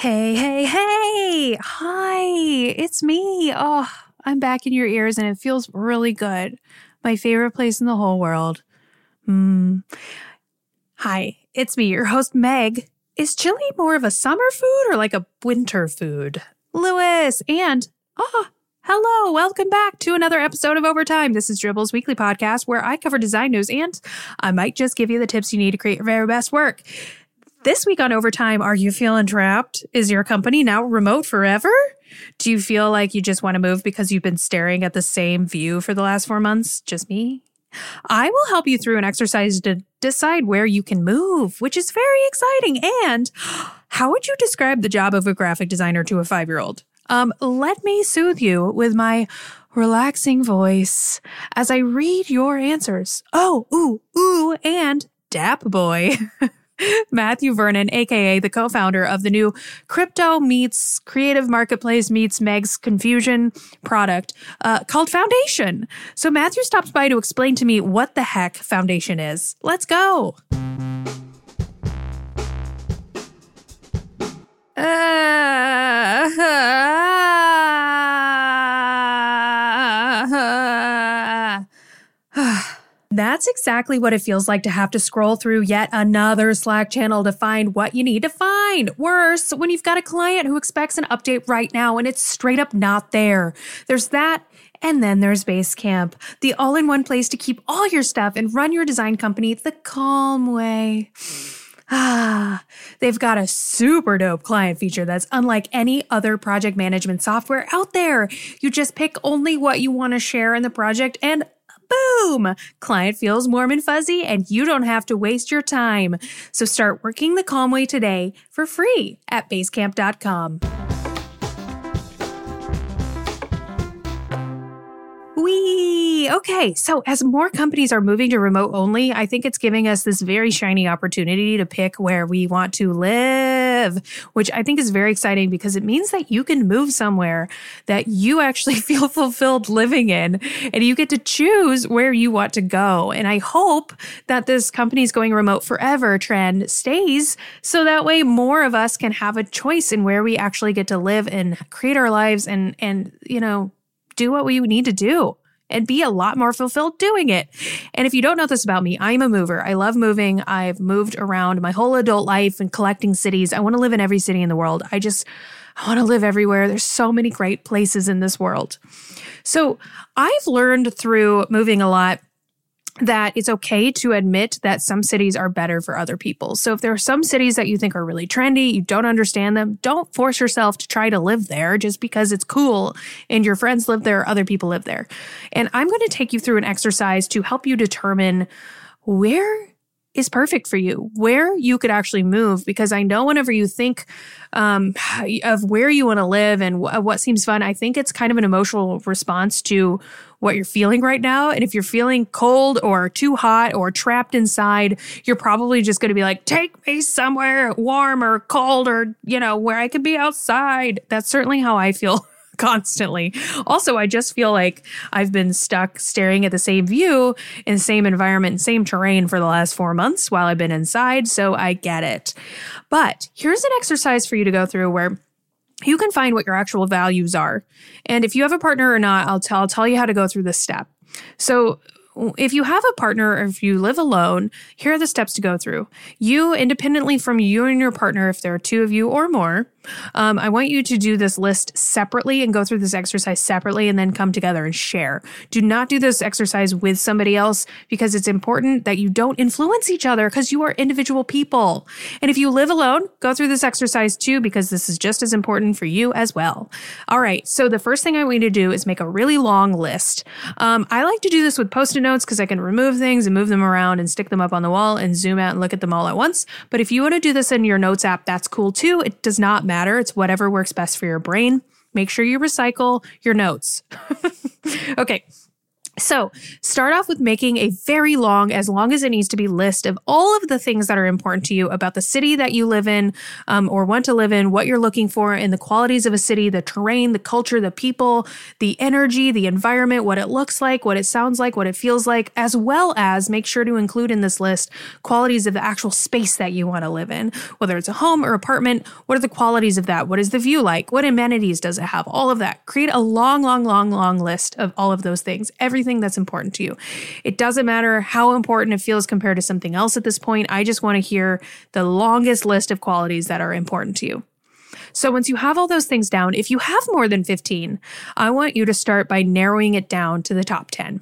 Hey, hey, hey. Hi, it's me. Oh, I'm back in your ears and it feels really good. My favorite place in the whole world. Hmm. Hi, it's me, your host, Meg. Is chili more of a summer food or like a winter food? Lewis and, oh, hello. Welcome back to another episode of Overtime. This is Dribbble's weekly podcast where I cover design news and I might just give you the tips you need to create your very best work. This week on Overtime, are you feeling trapped? Is your company now remote forever? Do you feel like you just want to move because you've been staring at the same view for the last four months? Just me? I will help you through an exercise to decide where you can move, which is very exciting. And how would you describe the job of a graphic designer to a five year old? Um, let me soothe you with my relaxing voice as I read your answers. Oh, ooh, ooh, and Dap Boy. Matthew Vernon, aka the co-founder of the new crypto meets creative marketplace meets Meg's confusion product uh, called Foundation. So Matthew stops by to explain to me what the heck Foundation is. Let's go. That's exactly what it feels like to have to scroll through yet another Slack channel to find what you need to find. Worse, when you've got a client who expects an update right now and it's straight up not there. There's that. And then there's Basecamp, the all in one place to keep all your stuff and run your design company the calm way. Ah, they've got a super dope client feature that's unlike any other project management software out there. You just pick only what you want to share in the project and boom, client feels warm and fuzzy and you don't have to waste your time. So start working the calm way today for free at basecamp.com. We okay. So as more companies are moving to remote only, I think it's giving us this very shiny opportunity to pick where we want to live, which I think is very exciting because it means that you can move somewhere that you actually feel fulfilled living in and you get to choose where you want to go. And I hope that this company's going remote forever trend stays so that way more of us can have a choice in where we actually get to live and create our lives and and you know do what we need to do and be a lot more fulfilled doing it. And if you don't know this about me, I'm a mover. I love moving. I've moved around my whole adult life and collecting cities. I want to live in every city in the world. I just I want to live everywhere. There's so many great places in this world. So, I've learned through moving a lot that it's okay to admit that some cities are better for other people. So if there are some cities that you think are really trendy, you don't understand them, don't force yourself to try to live there just because it's cool and your friends live there, other people live there. And I'm going to take you through an exercise to help you determine where is perfect for you, where you could actually move. Because I know whenever you think um, of where you want to live and w- what seems fun, I think it's kind of an emotional response to what you're feeling right now. And if you're feeling cold or too hot or trapped inside, you're probably just going to be like, take me somewhere warm or cold or, you know, where I could be outside. That's certainly how I feel constantly. Also, I just feel like I've been stuck staring at the same view in the same environment, same terrain for the last four months while I've been inside. So I get it. But here's an exercise for you to go through where you can find what your actual values are. And if you have a partner or not, I'll tell, I'll tell you how to go through this step. So if you have a partner or if you live alone, here are the steps to go through. You, independently from you and your partner, if there are two of you or more, um, I want you to do this list separately and go through this exercise separately and then come together and share. Do not do this exercise with somebody else because it's important that you don't influence each other because you are individual people. And if you live alone, go through this exercise too because this is just as important for you as well. All right. So the first thing I want you to do is make a really long list. Um, I like to do this with post-it notes because I can remove things and move them around and stick them up on the wall and zoom out and look at them all at once. But if you want to do this in your notes app, that's cool too. It does not matter. It's whatever works best for your brain. Make sure you recycle your notes. okay. So, start off with making a very long, as long as it needs to be, list of all of the things that are important to you about the city that you live in um, or want to live in, what you're looking for in the qualities of a city, the terrain, the culture, the people, the energy, the environment, what it looks like, what it sounds like, what it feels like, as well as make sure to include in this list qualities of the actual space that you want to live in, whether it's a home or apartment. What are the qualities of that? What is the view like? What amenities does it have? All of that. Create a long, long, long, long list of all of those things. Everything that's important to you. It doesn't matter how important it feels compared to something else at this point. I just want to hear the longest list of qualities that are important to you. So once you have all those things down, if you have more than 15, I want you to start by narrowing it down to the top 10.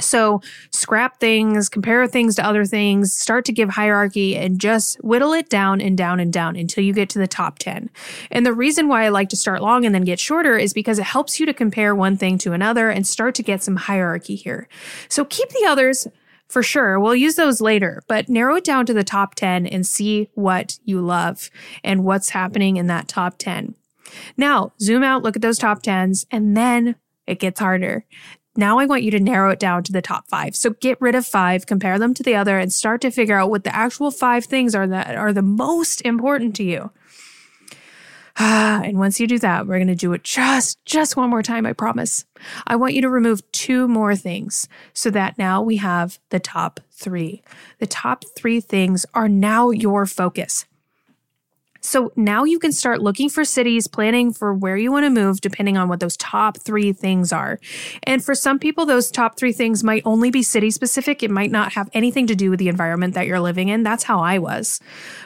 So scrap things, compare things to other things, start to give hierarchy and just whittle it down and down and down until you get to the top 10. And the reason why I like to start long and then get shorter is because it helps you to compare one thing to another and start to get some hierarchy here. So keep the others for sure. We'll use those later, but narrow it down to the top 10 and see what you love and what's happening in that top 10. Now, zoom out, look at those top 10s, and then it gets harder. Now I want you to narrow it down to the top five. So get rid of five, compare them to the other, and start to figure out what the actual five things are that are the most important to you. and once you do that, we're going to do it just, just one more time, I promise. I want you to remove two more things so that now we have the top three. The top three things are now your focus. So now you can start looking for cities, planning for where you want to move, depending on what those top three things are. And for some people, those top three things might only be city specific. It might not have anything to do with the environment that you're living in. That's how I was.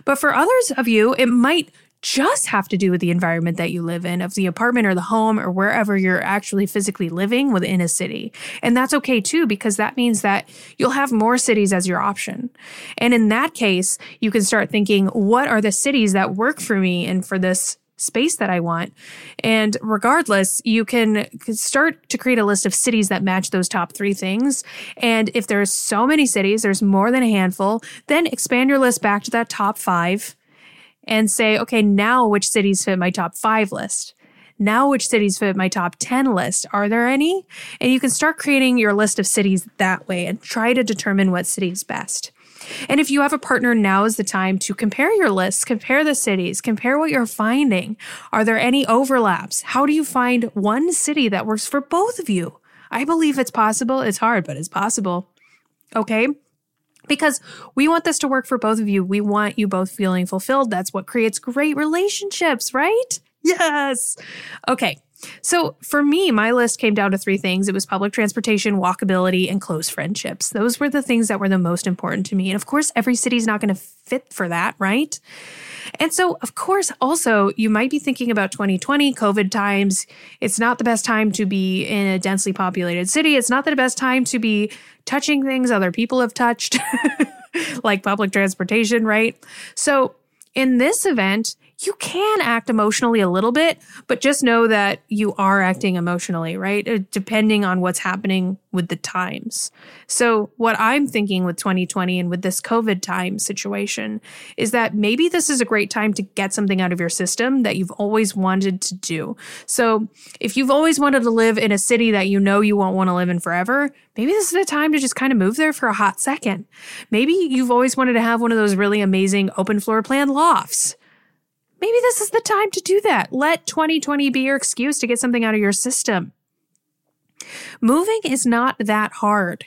But for others of you, it might just have to do with the environment that you live in, of the apartment or the home or wherever you're actually physically living within a city. And that's okay too, because that means that you'll have more cities as your option. And in that case, you can start thinking, what are the cities that work for me and for this space that I want. And regardless, you can start to create a list of cities that match those top three things. And if there's so many cities, there's more than a handful, then expand your list back to that top five and say, okay, now which cities fit my top five list? Now, which cities fit my top 10 list? Are there any? And you can start creating your list of cities that way and try to determine what city is best. And if you have a partner, now is the time to compare your lists, compare the cities, compare what you're finding. Are there any overlaps? How do you find one city that works for both of you? I believe it's possible. It's hard, but it's possible. Okay because we want this to work for both of you. We want you both feeling fulfilled. That's what creates great relationships, right? Yes. Okay. So for me, my list came down to three things. It was public transportation, walkability, and close friendships. Those were the things that were the most important to me. And of course, every city's not going to fit for that, right? And so, of course, also, you might be thinking about 2020 COVID times. It's not the best time to be in a densely populated city. It's not the best time to be touching things other people have touched, like public transportation, right? So, in this event, you can act emotionally a little bit, but just know that you are acting emotionally, right? Uh, depending on what's happening with the times. So, what I'm thinking with 2020 and with this COVID time situation is that maybe this is a great time to get something out of your system that you've always wanted to do. So, if you've always wanted to live in a city that you know you won't want to live in forever, maybe this is the time to just kind of move there for a hot second. Maybe you've always wanted to have one of those really amazing open floor plan lofts maybe this is the time to do that. Let 2020 be your excuse to get something out of your system. Moving is not that hard.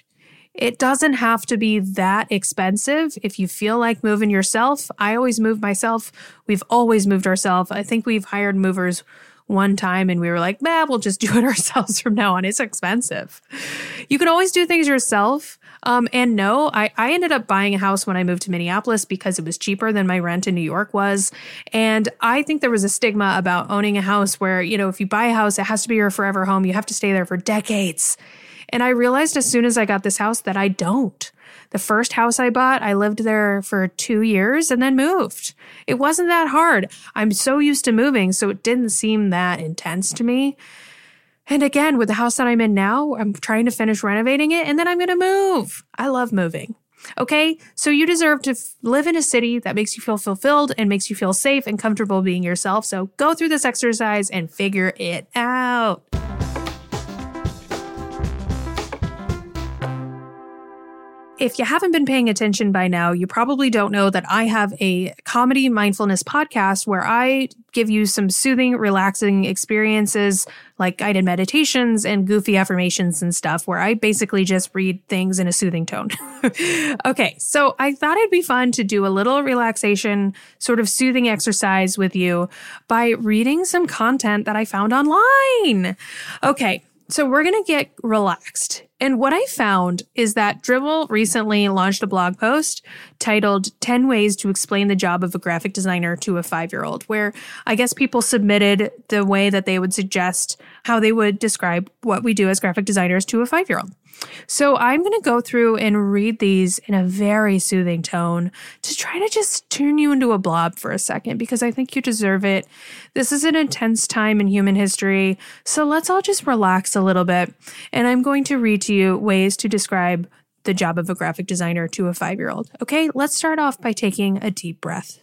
It doesn't have to be that expensive. If you feel like moving yourself, I always move myself. We've always moved ourselves. I think we've hired movers one time and we were like, nah, we'll just do it ourselves from now on. It's expensive. You can always do things yourself. Um, and no, I, I ended up buying a house when I moved to Minneapolis because it was cheaper than my rent in New York was. And I think there was a stigma about owning a house where, you know, if you buy a house, it has to be your forever home. You have to stay there for decades. And I realized as soon as I got this house that I don't. The first house I bought, I lived there for two years and then moved. It wasn't that hard. I'm so used to moving, so it didn't seem that intense to me. And again, with the house that I'm in now, I'm trying to finish renovating it and then I'm going to move. I love moving. Okay, so you deserve to f- live in a city that makes you feel fulfilled and makes you feel safe and comfortable being yourself. So go through this exercise and figure it out. If you haven't been paying attention by now, you probably don't know that I have a comedy mindfulness podcast where I give you some soothing, relaxing experiences like guided meditations and goofy affirmations and stuff, where I basically just read things in a soothing tone. okay, so I thought it'd be fun to do a little relaxation, sort of soothing exercise with you by reading some content that I found online. Okay, so we're going to get relaxed. And what I found is that Dribbble recently launched a blog post titled 10 Ways to Explain the Job of a Graphic Designer to a Five Year Old, where I guess people submitted the way that they would suggest how they would describe what we do as graphic designers to a five year old. So I'm going to go through and read these in a very soothing tone to try to just turn you into a blob for a second because I think you deserve it. This is an intense time in human history. So let's all just relax a little bit. And I'm going to read to you ways to describe the job of a graphic designer to a five year old. Okay, let's start off by taking a deep breath.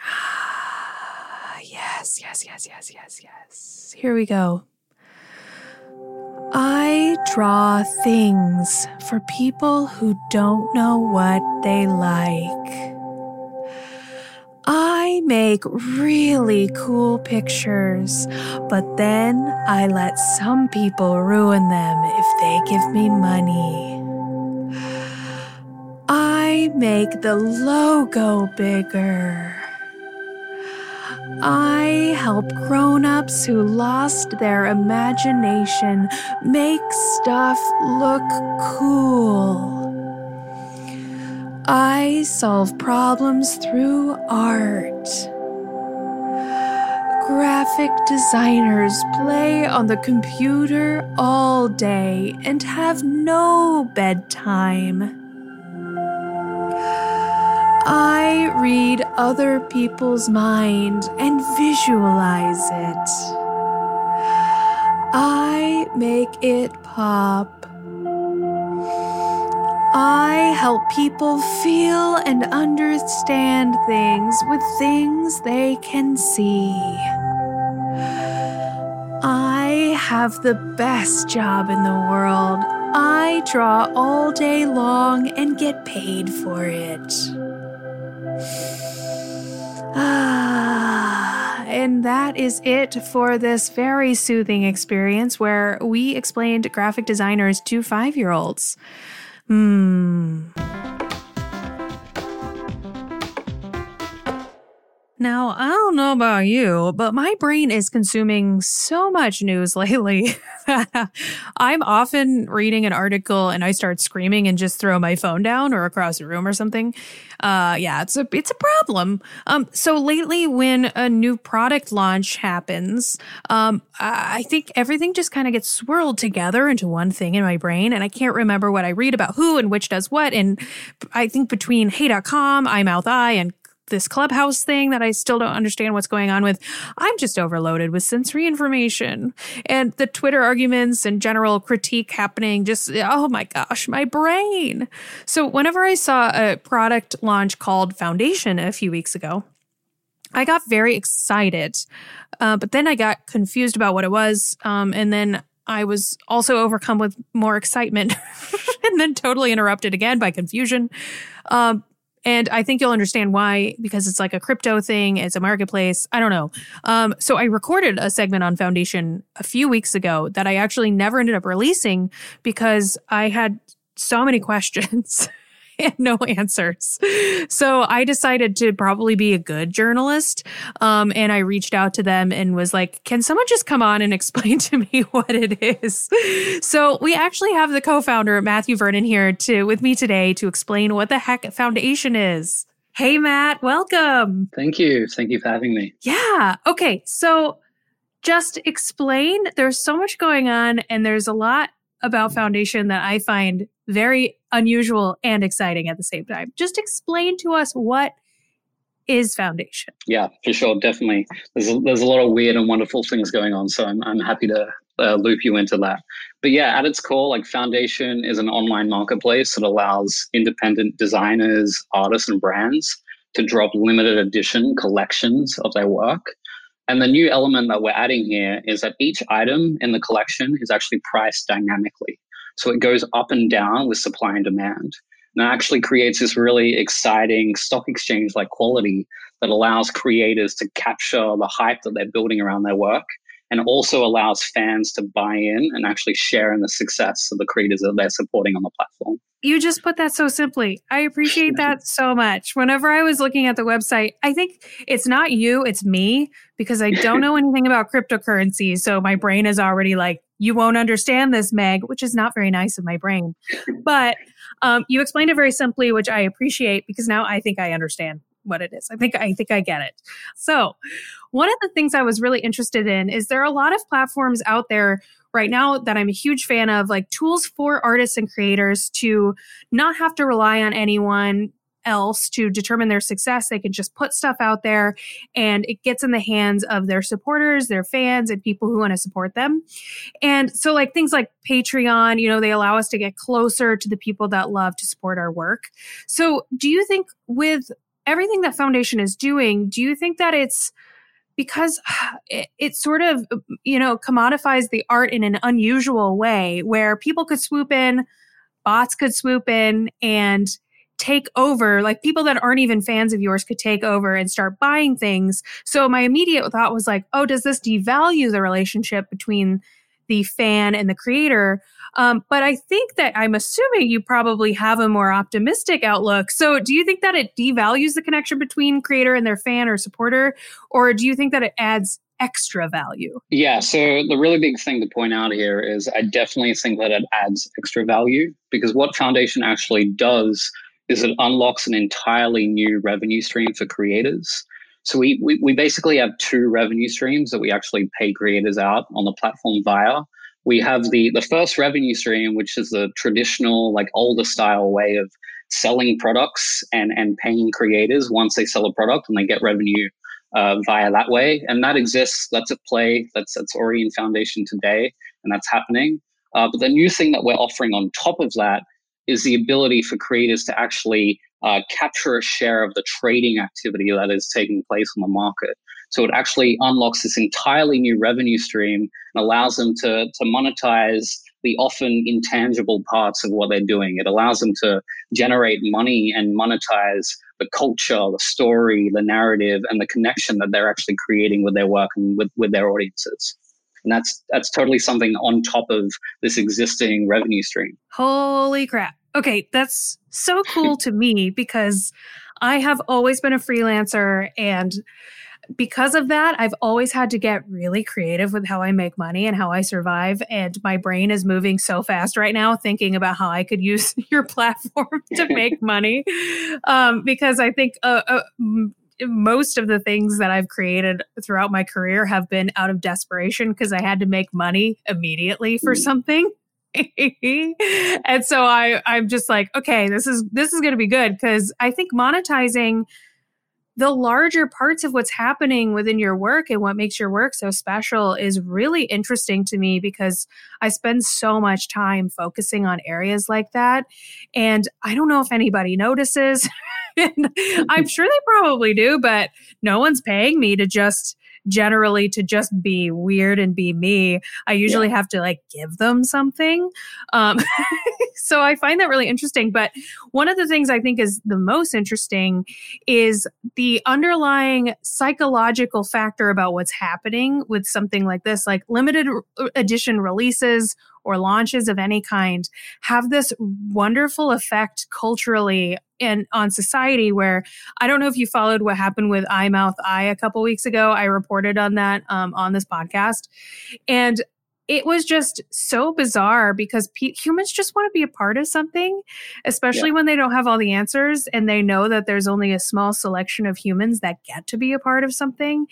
Ah yes, yes, yes, yes, yes, yes. Here we go. I draw things for people who don't know what they like. I make really cool pictures, but then I let some people ruin them if they give me money. I make the logo bigger. I help grown-ups who lost their imagination make stuff look cool. I solve problems through art. Graphic designers play on the computer all day and have no bedtime. I read other people's mind and visualize it. I make it pop. I help people feel and understand things with things they can see. I have the best job in the world. I draw all day long and get paid for it. And that is it for this very soothing experience where we explained graphic designers to five year olds. Hmm. Now, I don't know about you, but my brain is consuming so much news lately. I'm often reading an article and I start screaming and just throw my phone down or across the room or something. Uh, yeah, it's a it's a problem. Um, so lately, when a new product launch happens, um, I think everything just kind of gets swirled together into one thing in my brain, and I can't remember what I read about who and which does what. And I think between Hey.com, Eye Mouth Eye, and this clubhouse thing that I still don't understand what's going on with. I'm just overloaded with sensory information and the Twitter arguments and general critique happening. Just, oh my gosh, my brain. So, whenever I saw a product launch called Foundation a few weeks ago, I got very excited, uh, but then I got confused about what it was. Um, and then I was also overcome with more excitement and then totally interrupted again by confusion. Um, and I think you'll understand why, because it's like a crypto thing, it's a marketplace. I don't know. Um, so I recorded a segment on Foundation a few weeks ago that I actually never ended up releasing because I had so many questions. and no answers. So I decided to probably be a good journalist. Um, and I reached out to them and was like, can someone just come on and explain to me what it is? So we actually have the co-founder, Matthew Vernon, here to with me today to explain what the heck Foundation is. Hey, Matt, welcome. Thank you. Thank you for having me. Yeah. Okay. So just explain. There's so much going on, and there's a lot about Foundation that I find very unusual and exciting at the same time. Just explain to us what is Foundation. Yeah, for sure, definitely. There's a, there's a lot of weird and wonderful things going on, so I'm I'm happy to uh, loop you into that. But yeah, at its core, like Foundation is an online marketplace that allows independent designers, artists, and brands to drop limited edition collections of their work. And the new element that we're adding here is that each item in the collection is actually priced dynamically. So it goes up and down with supply and demand. And that actually creates this really exciting stock exchange like quality that allows creators to capture the hype that they're building around their work and also allows fans to buy in and actually share in the success of the creators that they're supporting on the platform. You just put that so simply. I appreciate that so much. Whenever I was looking at the website, I think it's not you, it's me, because I don't know anything about cryptocurrency. So my brain is already like, you won't understand this, Meg, which is not very nice of my brain. But um, you explained it very simply, which I appreciate because now I think I understand what it is. I think I think I get it. So, one of the things I was really interested in is there are a lot of platforms out there right now that I'm a huge fan of, like tools for artists and creators to not have to rely on anyone else to determine their success. They can just put stuff out there and it gets in the hands of their supporters, their fans, and people who want to support them. And so, like things like Patreon, you know, they allow us to get closer to the people that love to support our work. So, do you think with everything that Foundation is doing, do you think that it's because it, it, sort of, you know, commodifies the art in an unusual way where people could swoop in, bots could swoop in and take over, like people that aren't even fans of yours could take over and start buying things. So my immediate thought was like, oh, does this devalue the relationship between the fan and the creator? Um, but I think that I'm assuming you probably have a more optimistic outlook. So, do you think that it devalues the connection between creator and their fan or supporter, or do you think that it adds extra value? Yeah. So, the really big thing to point out here is I definitely think that it adds extra value because what Foundation actually does is it unlocks an entirely new revenue stream for creators. So we, we, we basically have two revenue streams that we actually pay creators out on the platform via we have the the first revenue stream, which is the traditional, like older style way of selling products and and paying creators once they sell a product and they get revenue uh, via that way, and that exists. That's at play. That's that's already in foundation today, and that's happening. Uh, but the new thing that we're offering on top of that is the ability for creators to actually uh, capture a share of the trading activity that is taking place on the market. So it actually unlocks this entirely new revenue stream and allows them to, to monetize the often intangible parts of what they're doing. It allows them to generate money and monetize the culture, the story, the narrative, and the connection that they're actually creating with their work and with, with their audiences. And that's that's totally something on top of this existing revenue stream. Holy crap. Okay, that's so cool to me because I have always been a freelancer and because of that, I've always had to get really creative with how I make money and how I survive. And my brain is moving so fast right now, thinking about how I could use your platform to make money. Um, because I think uh, uh, most of the things that I've created throughout my career have been out of desperation because I had to make money immediately for mm. something. and so I I'm just like, okay, this is this is going to be good because I think monetizing the larger parts of what's happening within your work and what makes your work so special is really interesting to me because I spend so much time focusing on areas like that. And I don't know if anybody notices. I'm sure they probably do, but no one's paying me to just generally to just be weird and be me. I usually yeah. have to like give them something. Um, so I find that really interesting. But one of the things I think is the most interesting is the underlying psychological factor about what's happening with something like this, like limited edition releases or launches of any kind have this wonderful effect culturally and on society where I don't know if you followed what happened with Eye Mouth Eye a couple weeks ago. I reported on that um, on this podcast. And it was just so bizarre because pe- humans just want to be a part of something, especially yeah. when they don't have all the answers and they know that there's only a small selection of humans that get to be a part of something.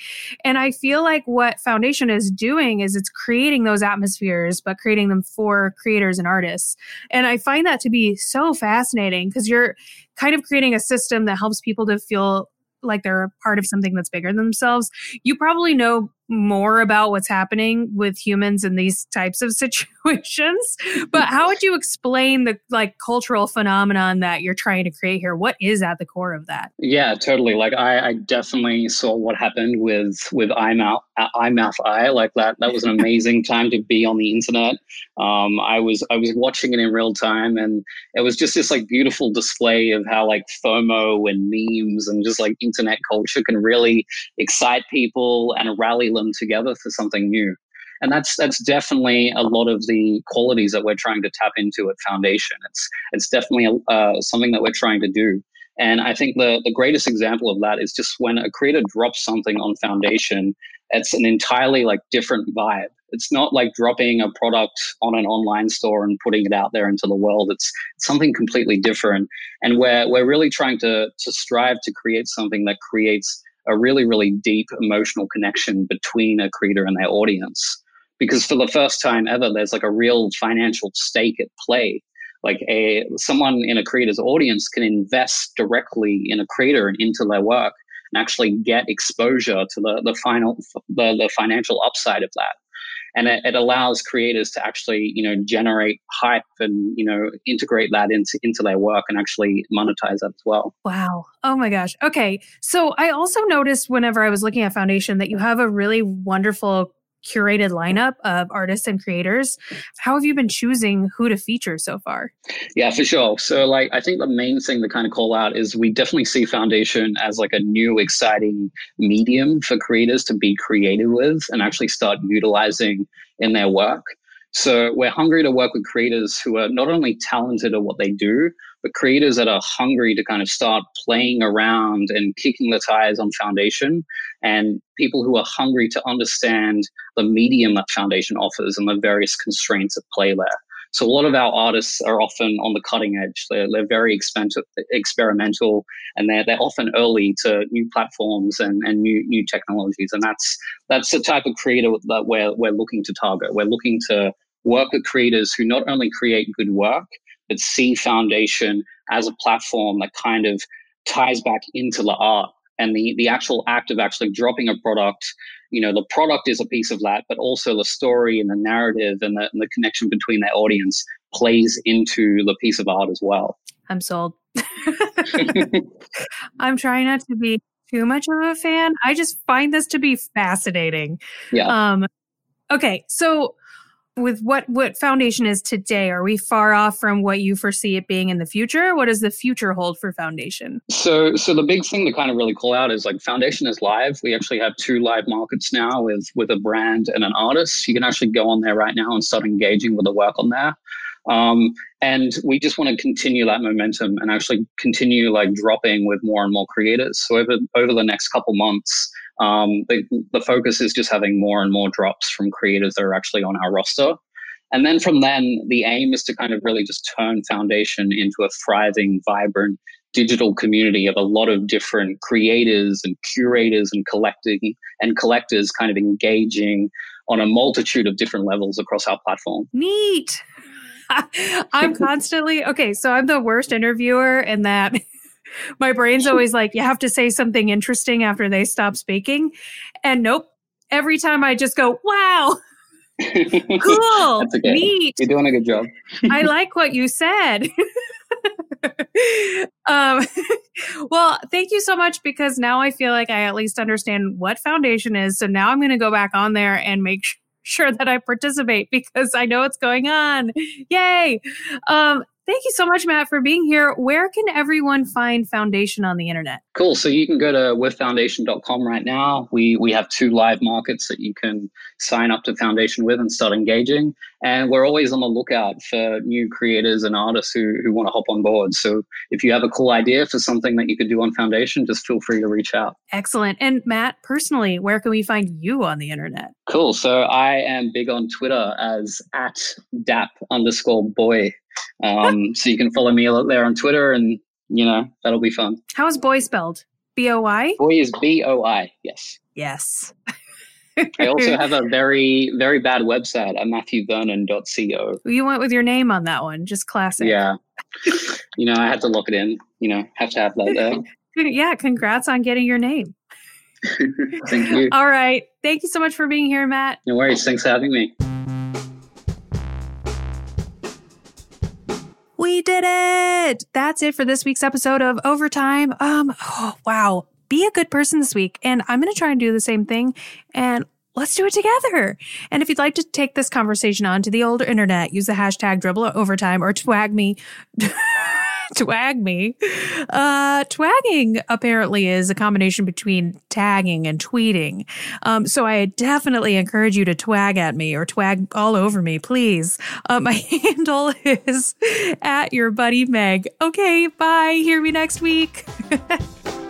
And I feel like what Foundation is doing is it's creating those atmospheres, but creating them for creators and artists. And I find that to be so fascinating because you're kind of creating a system that helps people to feel like they're a part of something that's bigger than themselves. You probably know more about what's happening with humans in these types of situations. But how would you explain the like cultural phenomenon that you're trying to create here? What is at the core of that? Yeah, totally. Like I, I definitely saw what happened with with iMouth Eye Mouth Eye. Like that that was an amazing time to be on the internet. Um, I was I was watching it in real time, and it was just this like beautiful display of how like FOMO and memes and just like internet culture can really excite people and rally them together for something new. And that's that's definitely a lot of the qualities that we're trying to tap into at Foundation. It's it's definitely uh, something that we're trying to do. And I think the, the greatest example of that is just when a creator drops something on Foundation, it's an entirely like different vibe. It's not like dropping a product on an online store and putting it out there into the world. It's, it's something completely different. And we're, we're really trying to, to strive to create something that creates a really, really deep emotional connection between a creator and their audience. Because for the first time ever, there's like a real financial stake at play. Like a someone in a creator's audience can invest directly in a creator and into their work and actually get exposure to the, the final the, the financial upside of that and it, it, allows creators to actually you know generate hype and you know integrate that into into their work and actually monetize that as well. Wow. Oh my gosh. Okay. So i also noticed whenever i was looking at foundation that you have a really wonderful curated lineup of artists and creators. How have you been choosing who to feature so far? Yeah, for sure. So like I think the main thing to kind of call out is we definitely see Foundation as like a new exciting medium for creators to be creative with and actually start utilizing in their work. So we're hungry to work with creators who are not only talented at what they do, but creators that are hungry to kind of start playing around and kicking the tires on Foundation, and people who are hungry to understand the medium that Foundation offers and the various constraints at play there. So a lot of our artists are often on the cutting edge. They're, they're very experimental, and they're, they're often early to new platforms and, and new new technologies. And that's that's the type of creator that we're we're looking to target. We're looking to work with creators who not only create good work, but see Foundation as a platform that kind of ties back into the art and the, the actual act of actually dropping a product. You know, the product is a piece of that, but also the story and the narrative and the, and the connection between their audience plays into the piece of art as well. I'm sold. I'm trying not to be too much of a fan. I just find this to be fascinating. Yeah. Um, okay. So with what what foundation is today? Are we far off from what you foresee it being in the future? What does the future hold for foundation? So so the big thing to kind of really call out is like foundation is live. We actually have two live markets now with with a brand and an artist. You can actually go on there right now and start engaging with the work on there um, and we just want to continue that momentum and actually continue like dropping with more and more creators. So over over the next couple months um, the, the focus is just having more and more drops from creators that are actually on our roster. And then from then, the aim is to kind of really just turn Foundation into a thriving, vibrant digital community of a lot of different creators and curators and collecting and collectors kind of engaging on a multitude of different levels across our platform. Neat. I'm constantly okay. So I'm the worst interviewer in that my brain's always like, you have to say something interesting after they stop speaking. And nope. Every time I just go, wow, cool, okay. neat. You're doing a good job. I like what you said. um, well, thank you so much because now I feel like I at least understand what foundation is. So now I'm going to go back on there and make sure that I participate because I know what's going on. Yay! Um, Thank you so much, Matt, for being here. Where can everyone find Foundation on the internet? Cool. So you can go to withfoundation.com right now. We we have two live markets that you can sign up to Foundation with and start engaging. And we're always on the lookout for new creators and artists who, who want to hop on board. So if you have a cool idea for something that you could do on Foundation, just feel free to reach out. Excellent. And Matt, personally, where can we find you on the internet? Cool. So I am big on Twitter as at dap underscore boy. Um, so you can follow me there on Twitter, and you know that'll be fun. How is boy spelled? B O I. Boy is B O I. Yes. Yes. I also have a very, very bad website at matthewvernon.co. You went with your name on that one, just classic. Yeah. you know, I had to lock it in. You know, have to have that there. yeah, congrats on getting your name. Thank you. All right. Thank you so much for being here, Matt. No worries. Thanks for having me. Did it. That's it for this week's episode of Overtime. Um, oh, wow. Be a good person this week. And I'm going to try and do the same thing. And let's do it together. And if you'd like to take this conversation on to the older internet, use the hashtag dribbble overtime or twag me. twag me. Uh, twagging apparently is a combination between tagging and tweeting. Um, so I definitely encourage you to twag at me or twag all over me, please. Uh, my handle is at your buddy Meg. Okay, bye. Hear me next week.